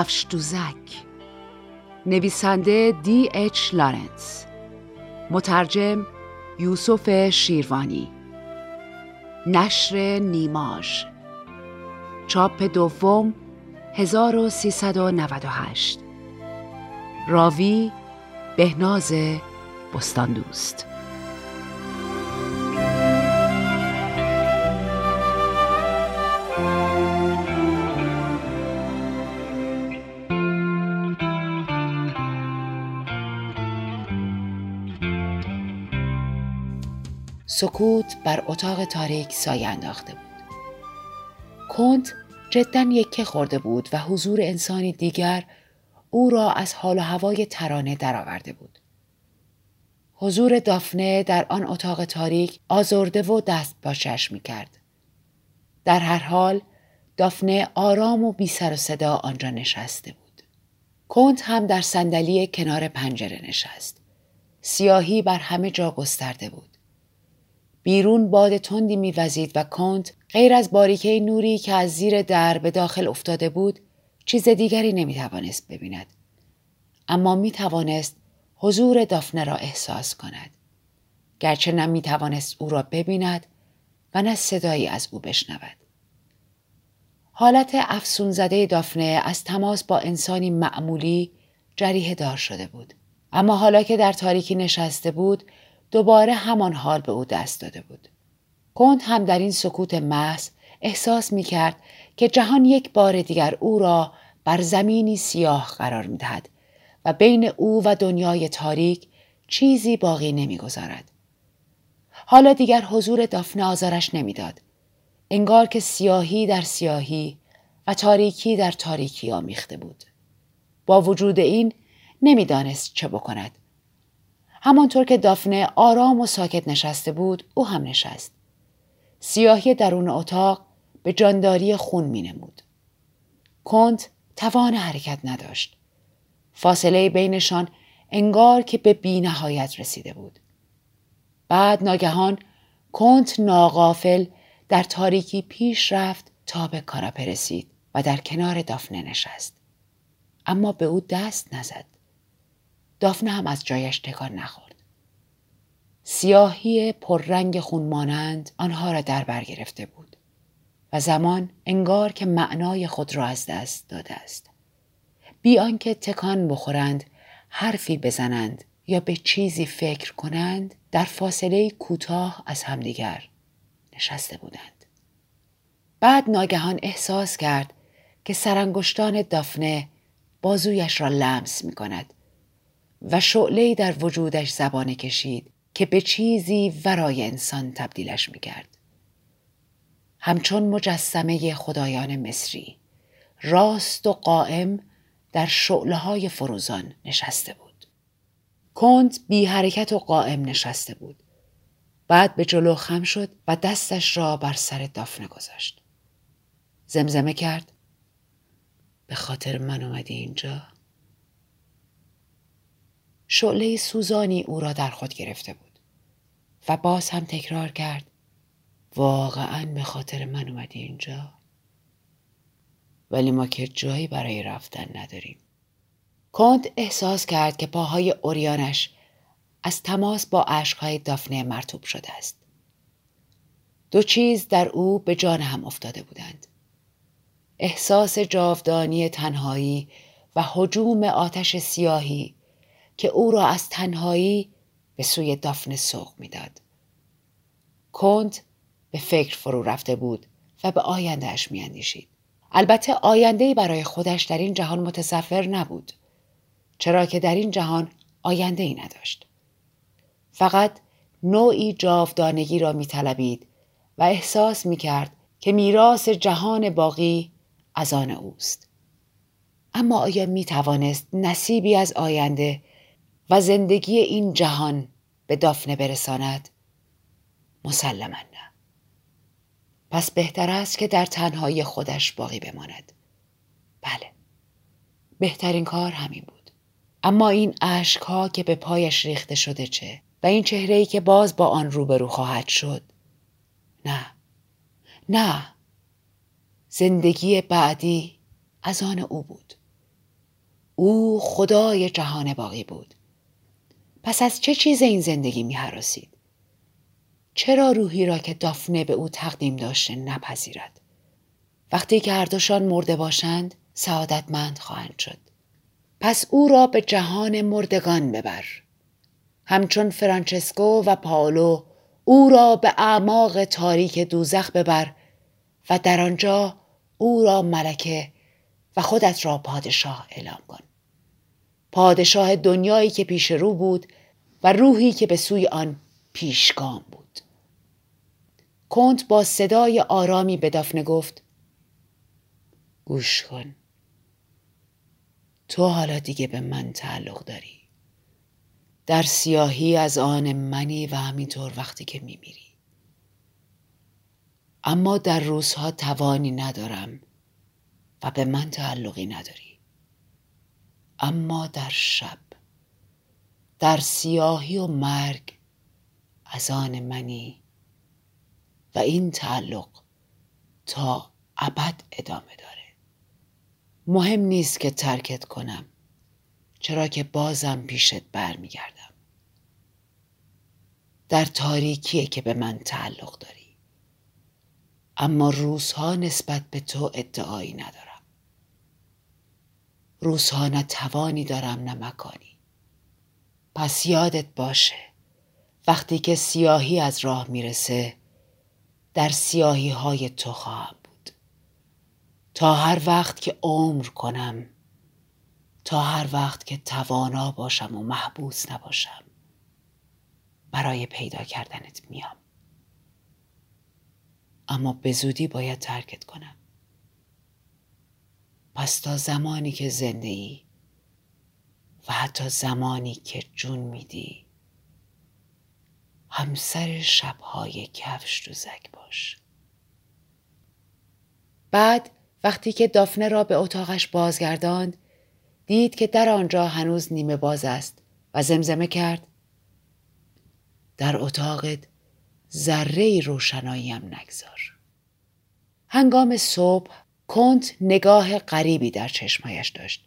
کفش دوزک. نویسنده دی اچ لارنس مترجم یوسف شیروانی. نشر نیماژ. چاپ دوم 1398 راوی بهناز بستاندوست. سکوت بر اتاق تاریک سایه انداخته بود. کنت جدا یکه خورده بود و حضور انسانی دیگر او را از حال و هوای ترانه درآورده بود. حضور دافنه در آن اتاق تاریک آزرده و دست باشش می کرد. در هر حال دافنه آرام و بی سر و صدا آنجا نشسته بود. کنت هم در صندلی کنار پنجره نشست. سیاهی بر همه جا گسترده بود. بیرون باد تندی میوزید و کنت غیر از باریکه نوری که از زیر در به داخل افتاده بود چیز دیگری نمی‌توانست ببیند. اما می‌توانست حضور دافنه را احساس کند. گرچه نه می‌توانست او را ببیند و نه صدایی از او بشنود. حالت افسون زده دافنه از تماس با انسانی معمولی جریه دار شده بود. اما حالا که در تاریکی نشسته بود دوباره همان حال به او دست داده بود. کند هم در این سکوت محض احساس می کرد که جهان یک بار دیگر او را بر زمینی سیاه قرار می دهد و بین او و دنیای تاریک چیزی باقی نمی‌گذارد. حالا دیگر حضور دافنه آزارش نمی‌داد. انگار که سیاهی در سیاهی و تاریکی در تاریکی آمیخته بود. با وجود این نمی‌دانست چه بکند. همانطور که دافنه آرام و ساکت نشسته بود او هم نشست. سیاهی درون اتاق به جانداری خون می نمود. کنت توان حرکت نداشت. فاصله بینشان انگار که به بی نهایت رسیده بود. بعد ناگهان کنت ناغافل در تاریکی پیش رفت تا به کاناپه رسید و در کنار دافنه نشست. اما به او دست نزد. دافنه هم از جایش تکان نخورد. سیاهی پررنگ خون مانند آنها را در بر گرفته بود و زمان انگار که معنای خود را از دست داده است. بی آنکه تکان بخورند، حرفی بزنند یا به چیزی فکر کنند، در فاصله کوتاه از همدیگر نشسته بودند. بعد ناگهان احساس کرد که سرانگشتان دافنه بازویش را لمس می کند و شعله در وجودش زبانه کشید که به چیزی ورای انسان تبدیلش می‌کرد. همچون مجسمه خدایان مصری راست و قائم در شعله های فروزان نشسته بود. کند بی حرکت و قائم نشسته بود. بعد به جلو خم شد و دستش را بر سر دافنه گذاشت. زمزمه کرد به خاطر من اومدی اینجا؟ شعله سوزانی او را در خود گرفته بود و باز هم تکرار کرد واقعا به خاطر من اومدی اینجا ولی ما که جایی برای رفتن نداریم کند احساس کرد که پاهای اوریانش از تماس با عشقهای دافنه مرتوب شده است. دو چیز در او به جان هم افتاده بودند. احساس جاودانی تنهایی و حجوم آتش سیاهی که او را از تنهایی به سوی دافن سوق می‌داد. کنت به فکر فرو رفته بود و به آیندهش میاندیشید. البته آینده برای خودش در این جهان متصفر نبود. چرا که در این جهان آینده ای نداشت. فقط نوعی جاودانگی را میطلبید و احساس می‌کرد که میراث جهان باقی از آن اوست. اما آیا می توانست نصیبی از آینده و زندگی این جهان به دافنه برساند؟ مسلما نه. پس بهتر است که در تنهایی خودش باقی بماند. بله. بهترین کار همین بود. اما این ها که به پایش ریخته شده چه و این چهره ای که باز با آن روبرو خواهد شد نه نه زندگی بعدی از آن او بود او خدای جهان باقی بود پس از چه چیز این زندگی می حراسید؟ چرا روحی را که دافنه به او تقدیم داشته نپذیرد؟ وقتی که هر مرده باشند سعادتمند خواهند شد. پس او را به جهان مردگان ببر. همچون فرانچسکو و پاولو او را به اعماق تاریک دوزخ ببر و در آنجا او را ملکه و خودت را پادشاه اعلام کن. پادشاه دنیایی که پیش رو بود و روحی که به سوی آن پیشگام بود. کنت با صدای آرامی به دافنه گفت گوش کن. تو حالا دیگه به من تعلق داری. در سیاهی از آن منی و همینطور وقتی که میمیری. اما در روزها توانی ندارم و به من تعلقی نداری. اما در شب در سیاهی و مرگ از آن منی و این تعلق تا ابد ادامه داره. مهم نیست که ترکت کنم چرا که بازم پیشت برمیگردم. در تاریکیه که به من تعلق داری اما روزها نسبت به تو ادعایی ندارم. روزها نه توانی دارم نه مکانی. پس یادت باشه وقتی که سیاهی از راه می‌رسه در سیاهی های تو خواهم بود. تا هر وقت که عمر کنم تا هر وقت که توانا باشم و محبوس نباشم برای پیدا کردنت میام. اما به زودی باید ترکت کنم. پس تا زمانی که زنده ای و حتی زمانی که جون میدی. همسر شبهای کفش دوزک باش. بعد وقتی که دافنه را به اتاقش بازگرداند دید که در آنجا هنوز نیمه باز است و زمزمه کرد. در اتاقت ذره روشنایی هم نگذار. هنگام صبح کنت نگاه غریبی در چشمایش داشت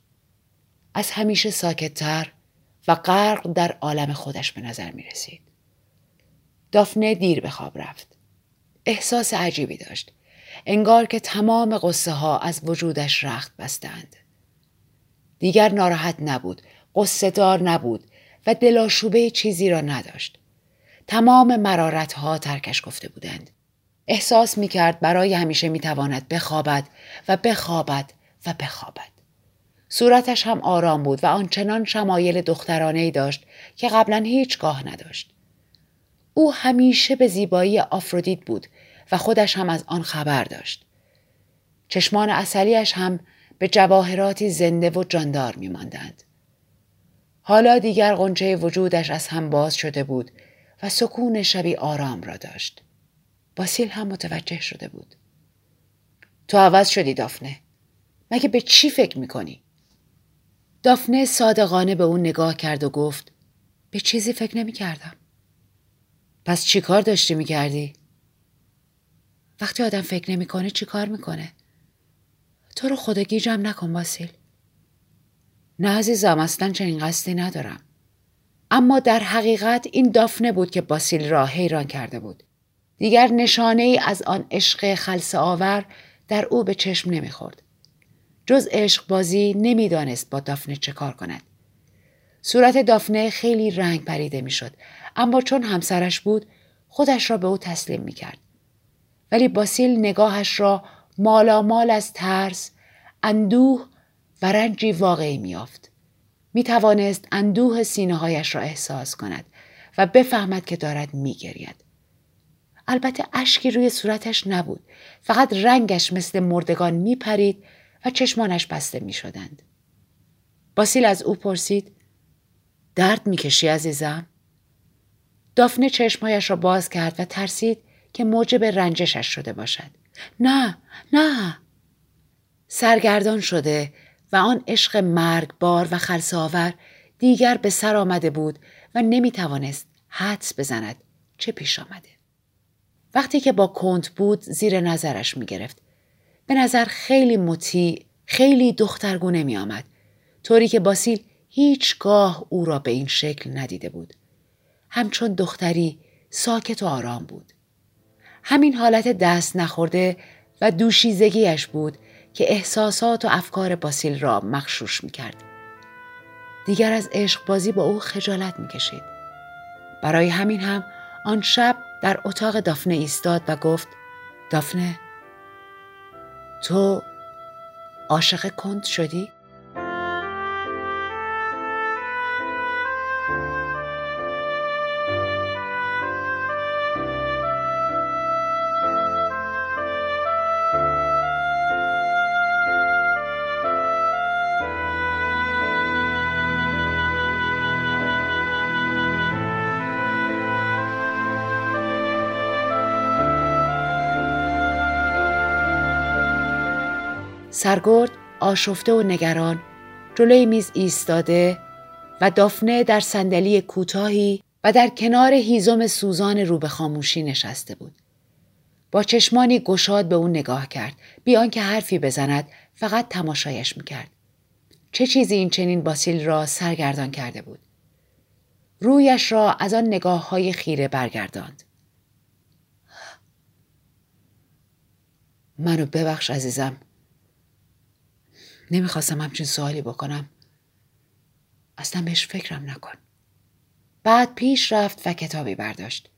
از همیشه ساکتتر و غرق در عالم خودش به نظر می رسید. دافنه دیر به خواب رفت. احساس عجیبی داشت. انگار که تمام قصه ها از وجودش رخت بستند. دیگر ناراحت نبود، قصه دار نبود و دلاشوبه چیزی را نداشت. تمام مرارت ها ترکش گفته بودند. احساس می کرد برای همیشه می تواند بخوابد و بخوابد و بخوابد. صورتش هم آرام بود و آنچنان شمایل دخترانه ای داشت که قبلا هیچگاه نداشت. او همیشه به زیبایی آفرودیت بود و خودش هم از آن خبر داشت. چشمان اصلیش هم به جواهراتی زنده و جاندار می ماندند. حالا دیگر قنچه وجودش از هم باز شده بود و سکون شبی آرام را داشت. باسیل هم متوجه شده بود. تو عوض شدی دافنه. مگه به چی فکر می‌کنی؟ دافنه صادقانه به اون نگاه کرد و گفت به چیزی فکر نمی کردم. پس چی کار داشتی می کردی؟ وقتی آدم فکر نمی‌کنه چی کار می‌کنه؟ تو رو خدا گیجم نکن باسیل. نه عزیزم اصلا چنین قصدی ندارم. اما در حقیقت این دافنه بود که باسیل را حیران کرده بود. دیگر نشانه ای از آن عشق خلص آور در او به چشم نمی‌خورد. جز عشق بازی نمی‌دانست با دافنه چه کار کند. صورت دافنه خیلی رنگ پریده می‌شد اما چون همسرش بود خودش را به او تسلیم می کرد. ولی باسیل نگاهش را مالامال از ترس، اندوه و رنجی واقعی میافت. می توانست اندوه سینه هایش را احساس کند و بفهمد که دارد می گرید. البته اشکی روی صورتش نبود. فقط رنگش مثل مردگان می پرید و چشمانش بسته می شدند. باسیل از او پرسید درد می کشی عزیزم؟ دافنه چشمهایش را باز کرد و ترسید که موجب رنجشش شده باشد. نه نه سرگردان شده و آن عشق مرگبار و خلصاور دیگر به سر آمده بود و نمی توانست حدس بزند چه پیش آمده. وقتی که با کنت بود زیر نظرش می گرفت. به نظر خیلی مطیع، خیلی دخترگونه می آمد. طوری که باسیل هیچگاه او را به این شکل ندیده بود. همچون دختری ساکت و آرام بود. همین حالت دست نخورده و دوشیزگیش بود که احساسات و افکار باسیل را مخشوش می کرد. دیگر از عشق بازی با او خجالت می کشید. برای همین هم آن شب در اتاق دافنه ایستاد و گفت دافنه تو عاشق کند شدی؟ سرگرد آشفته و نگران جلوی میز ایستاده و دافنه در صندلی کوتاهی و در کنار هیزم سوزان رو به خاموشی نشسته بود. با چشمانی گشاد به او نگاه کرد بیان که حرفی بزند فقط تماشایش می‌کرد. چه چیزی این چنین باسیل را سرگردان کرده بود؟ رویش را از آن نگاه های خیره برگرداند. منو ببخش عزیزم نمی‌خواستم همچین سوالی بکنم. اصلا بهش فکرم نکن. بعد پیش رفت و کتابی برداشت.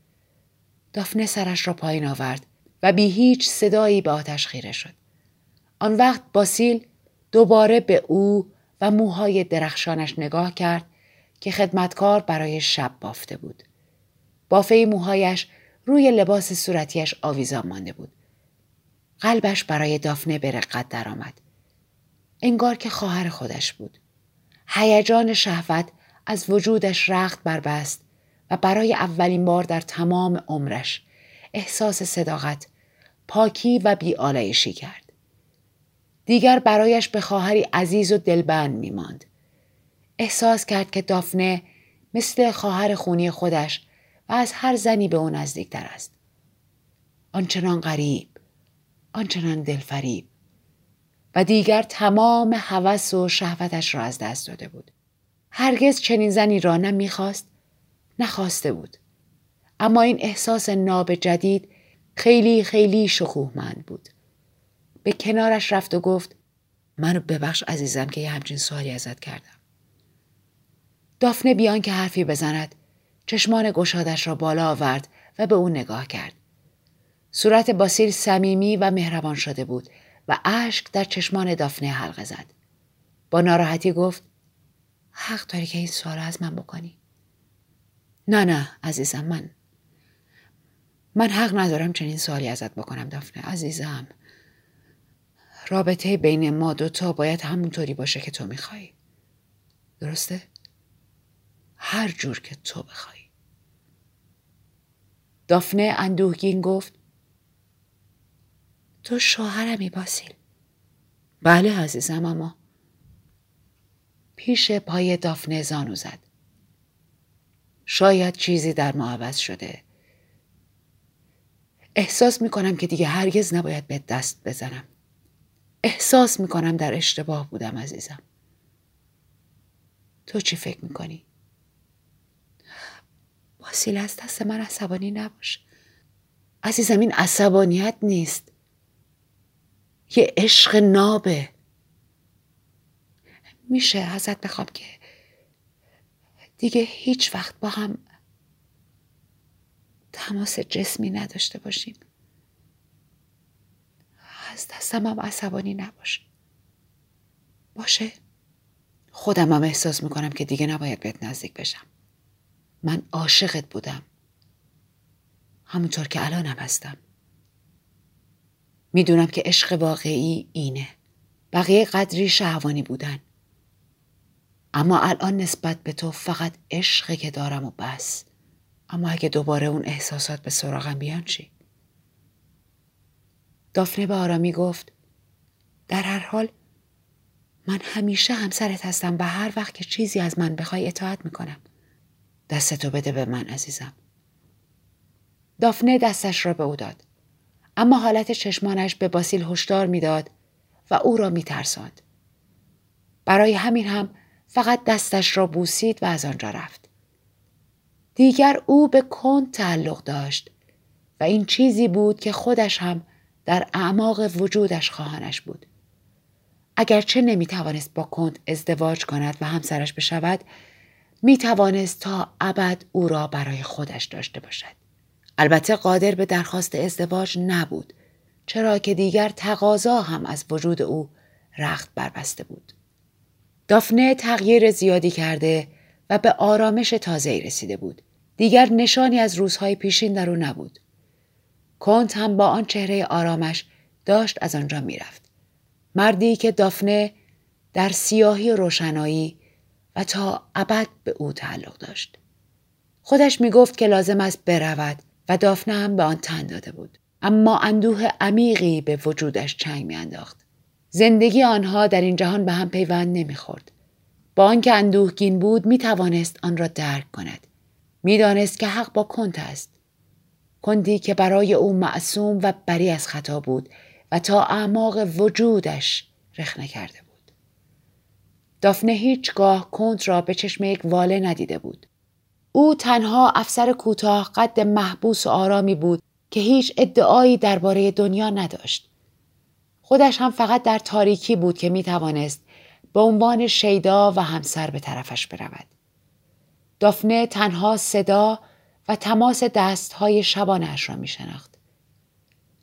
دافنه سرش را پایین آورد و بی هیچ صدایی به آتش خیره شد. آن وقت باسیل دوباره به او و موهای درخشانش نگاه کرد که خدمتکار برای شب بافته بود. بافه موهایش روی لباس صورتیش آویزان مانده بود. قلبش برای دافنه به رقت درآمد. انگار که خواهر خودش بود. هیجان شهوت از وجودش رخت بربست و برای اولین بار در تمام عمرش احساس صداقت، پاکی و بیالایشی کرد. دیگر برایش به خواهری عزیز و دلبند می ماند. احساس کرد که دافنه مثل خواهر خونی خودش و از هر زنی به او نزدیکتر است. آنچنان غریب، آنچنان دلفریب. و دیگر تمام هوس و شهوتش را از دست داده بود. هرگز چنین زنی را نه می‌خواست نخواسته بود. اما این احساس ناب جدید خیلی خیلی شکوهمند بود. به کنارش رفت و گفت منو ببخش عزیزم که یه همچین سوالی ازت کردم. دافنه بیان که حرفی بزند چشمان گشادش را بالا آورد و به او نگاه کرد. صورت باسیل صمیمی و مهربان شده بود و اشک در چشمان دافنه حلقه زد. با ناراحتی گفت حق داری که این سوال از من بکنی. نه نه عزیزم من من حق ندارم چنین سوالی ازت بکنم دافنه عزیزم رابطه بین ما دوتا باید همونطوری باشه که تو می‌خوای درسته؟ هر جور که تو بخوای دافنه اندوهگین گفت تو شوهرمی باسیل بله عزیزم اما پیش پای دافنه زانو زد. شاید چیزی در ما عوض شده. احساس می‌کنم که دیگه هرگز نباید به دست بزنم. احساس می‌کنم در اشتباه بودم عزیزم. تو چی فکر می‌کنی؟ واسیل از دست من عصبانی نباش. عزیزم این عصبانیت نیست. یه عشق نابه. میشه ازت بخوام که دیگه هیچ وقت با هم تماس جسمی نداشته باشیم. از دستم هم عصبانی نباش باشه. خودم هم احساس می‌کنم که دیگه نباید بهت نزدیک بشم. من عاشقت بودم. همونطور که الانم هستم. می‌دونم که عشق واقعی اینه. بقیه قدری شهوانی بودن. اما الان نسبت به تو فقط عشقی که دارم و بس. اما اگه دوباره اون احساسات به سراغم بیان چی؟ دافنه به آرامی گفت در هر حال من همیشه همسرت هستم و هر وقت که چیزی از من بخوای اطاعت می‌کنم. دستتو بده به من عزیزم. دافنه دستش را به او داد. اما حالت چشمانش به باسیل هشدار می‌داد و او را میترساند. برای همین هم فقط دستش را بوسید و از آنجا رفت. دیگر او به کند تعلق داشت و این چیزی بود که خودش هم در اعماق وجودش خواهانش بود. اگرچه نمی توانست با کند ازدواج کند و همسرش بشود می توانست تا ابد او را برای خودش داشته باشد. البته قادر به درخواست ازدواج نبود چرا که دیگر تقاضا هم از وجود او رخت بربسته بود. دافنه تغییر زیادی کرده و به آرامش تازه رسیده بود. دیگر نشانی از روزهای پیشین در او نبود. کنت هم با آن چهره آرامش داشت از آنجا می‌رفت. مردی که دافنه در سیاهی روشنایی و تا ابد به او تعلق داشت. خودش می گفت که لازم است برود و دافنه هم به آن تن داده بود. اما اندوه عمیقی به وجودش چنگ میانداخت. زندگی آنها در این جهان به هم پیوند نمی‌خورد. با آنکه اندوهگین بود می توانست آن را درک کند. می‌دانست که حق با کنت است. کندی که برای او معصوم و بری از خطا بود و تا اعماق وجودش رخنه کرده بود. دافنه هیچگاه کنت را به چشم یک واله ندیده بود. او تنها افسر کوتاه قد محبوس و آرامی بود که هیچ ادعایی درباره دنیا نداشت. خودش هم فقط در تاریکی بود که می توانست به عنوان شیدا و همسر به طرفش برود. دافنه تنها صدا و تماس دستهای شبانش را می شناخت.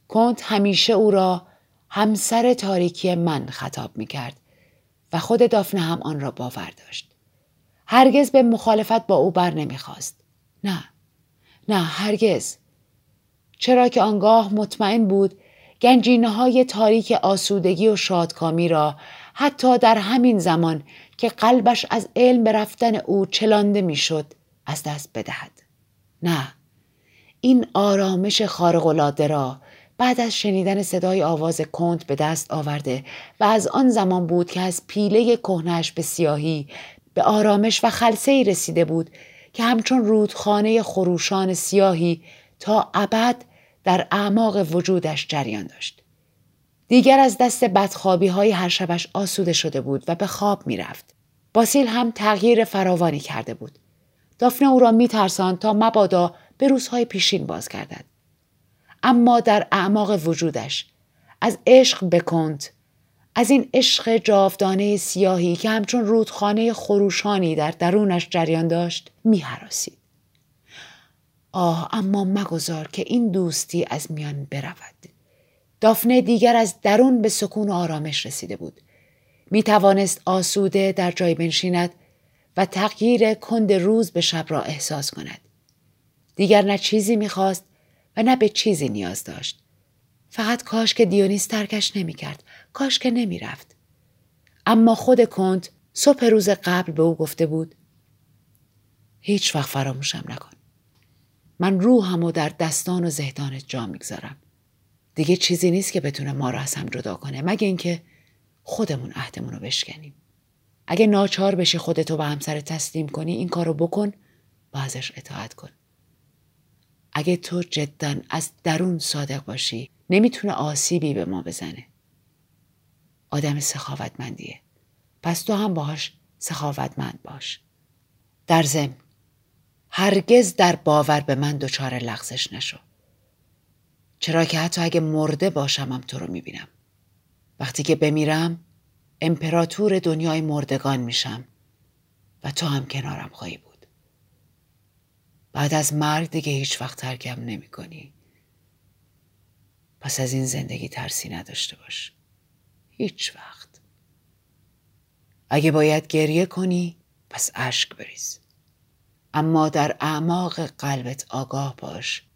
کنت همیشه او را همسر تاریکی من خطاب می کرد و خود دافنه هم آن را باور داشت. هرگز به مخالفت با او بر نمی‌خواست. نه. نه هرگز. چرا که آنگاه مطمئن بود گنجینه های تاریک آسودگی و شادکامی را حتی در همین زمان که قلبش از علم به رفتن او چلانده می‌شد از دست بدهد. نه. این آرامش خارق‌العاده را بعد از شنیدن صدای آواز کند به دست آورده و از آن زمان بود که از پیله کهنش به سیاهی به آرامش و خلصه رسیده بود که همچون رودخانه خروشان سیاهی تا ابد در اعماق وجودش جریان داشت. دیگر از دست بدخوابی های هر شبش آسوده شده بود و به خواب می رفت. باسیل هم تغییر فراوانی کرده بود. دافنه او را می ترسان تا مبادا به روزهای پیشین باز گردد. اما در اعماق وجودش از عشق بکند از این عشق جاودانه سیاهی که همچون رودخانه خروشانی در درونش جریان داشت میهراسید. آه اما مگذار که این دوستی از میان برود. دافنه دیگر از درون به سکون و آرامش رسیده بود. می توانست آسوده در جای بنشیند و تغییر کند روز به شب را احساس کند. دیگر نه چیزی می‌خواست و نه به چیزی نیاز داشت. فقط کاش که دیونیس ترکش نمی‌کرد. کاش که نمی‌رفت. اما خود کنت صبح روز قبل به او گفته بود هیچ وقت فراموشم نکن. من روحم و در دستان و زهدانت جا می‌گذارم. دیگه چیزی نیست که بتونه ما را از هم جدا کنه مگه اینکه خودمون عهدمون رو بشکنیم. اگه ناچار بشی خودتو به همسر تسلیم کنی این کارو بکن و ازش اطاعت کن. اگه تو جدا از درون صادق باشی نمی‌تونه آسیبی به ما بزنه. آدم سخاوتمندیه. پس تو هم باهاش سخاوتمند باش. در ضمن هرگز در باور به من دچار لغزش نشو. چرا که حتی اگه مرده باشم هم تو رو می‌بینم. وقتی که بمیرم امپراتور دنیای مردگان میشم و تو هم کنارم خواهی بود. بعد از مرگ دیگه هیچ وقت ترکم نمی کنی. پس از این زندگی ترسی نداشته باش. هیچ وقت. اگه باید گریه کنی پس اشک بریز. اما در اعماق قلبت آگاه باش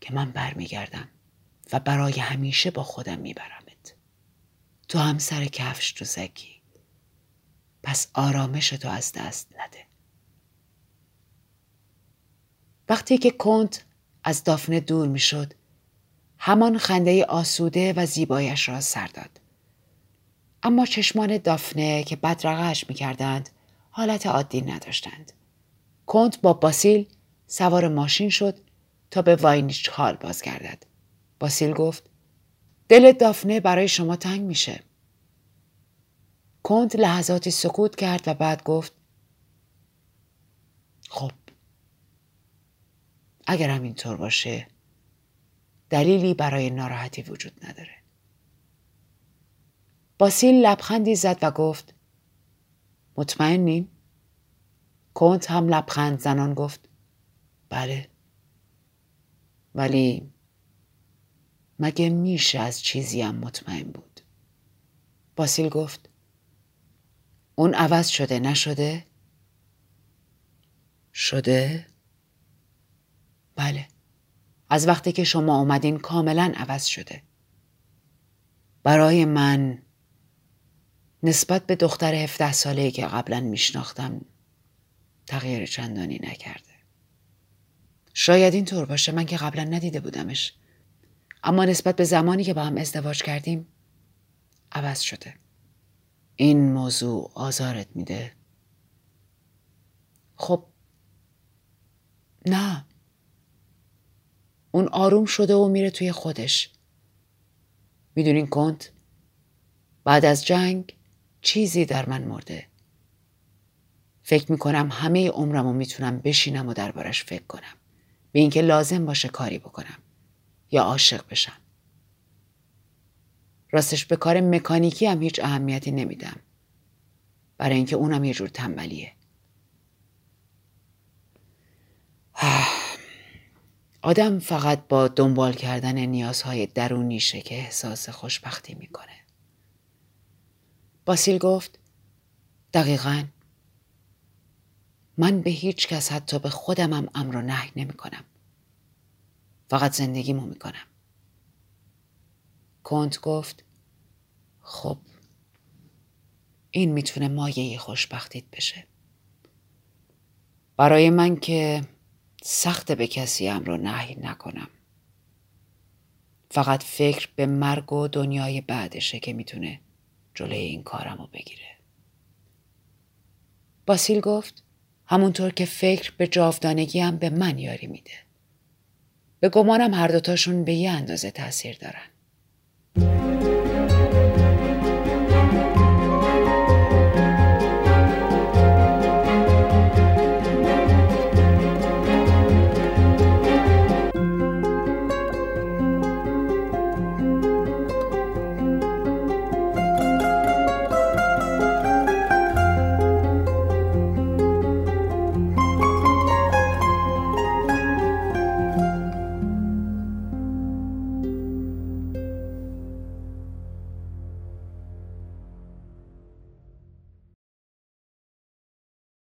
که من برمیگردم و برای همیشه با خودم میبرمت. تو هم سر کفش تو زکی پس آرامش تو از دست نده. وقتی که کنت از دافنه دور می‌شد همان خنده آسوده و زیبایش را سر داد. اما چشمان دافنه که بدرقش می‌کردند حالت عادی نداشتند. کنت با باسیل سوار ماشین شد تا به واینیچ هال بازگردد. باسیل گفت دل دافنه برای شما تنگ میشه. کنت لحظاتی سکوت کرد و بعد گفت خب اگر هم اینطور باشه دلیلی برای ناراحتی وجود نداره. باسیل لبخندی زد و گفت مطمئنیم؟ کنت هم لبخند زنان گفت بله ولی مگه میشه از چیزی هم مطمئن بود باسیل گفت اون عوض شده نشده؟ شده؟ بله از وقتی که شما اومدین کاملا عوض شده برای من نسبت به دختر 17 ساله که قبلا میشناختم تغییر چندانی نکرده. شاید این طور باشه من که قبلا ندیده بودمش. اما نسبت به زمانی که با هم ازدواج کردیم عوض شده. این موضوع آزارت میده. خب نه. اون آروم شده و میره توی خودش. می‌دونین کنت بعد از جنگ چیزی در من مرده. فکر می‌کنم همه عمرم رو می‌تونم بشینم و دربارش فکر کنم. به اینکه لازم باشه کاری بکنم یا عاشق بشم. راستش به کار مکانیکی هم هیچ اهمیتی نمیدم. برای اینکه اونم یه جور تنبلیه. آدم فقط با دنبال کردن نیازهای درونیشه که احساس خوشبختی می‌کنه. باسیل گفت دقیقا من به هیچ کس حتی به خودمم امر و نهی نمی کنم. فقط زندگیمو می کنم. کنت گفت خب این می‌تونه مایه خوشبختیت بشه. برای من که سخت به کسی امر و نهی نکنم. فقط فکر به مرگ و دنیای بعدشه که می‌تونه جلوی این کارم رو بگیره. باسیل گفت همونطور که فکر به جاودانگی هم به من یاری میده. به گمانم هر دوتاشون به یه اندازه تاثیر دارن.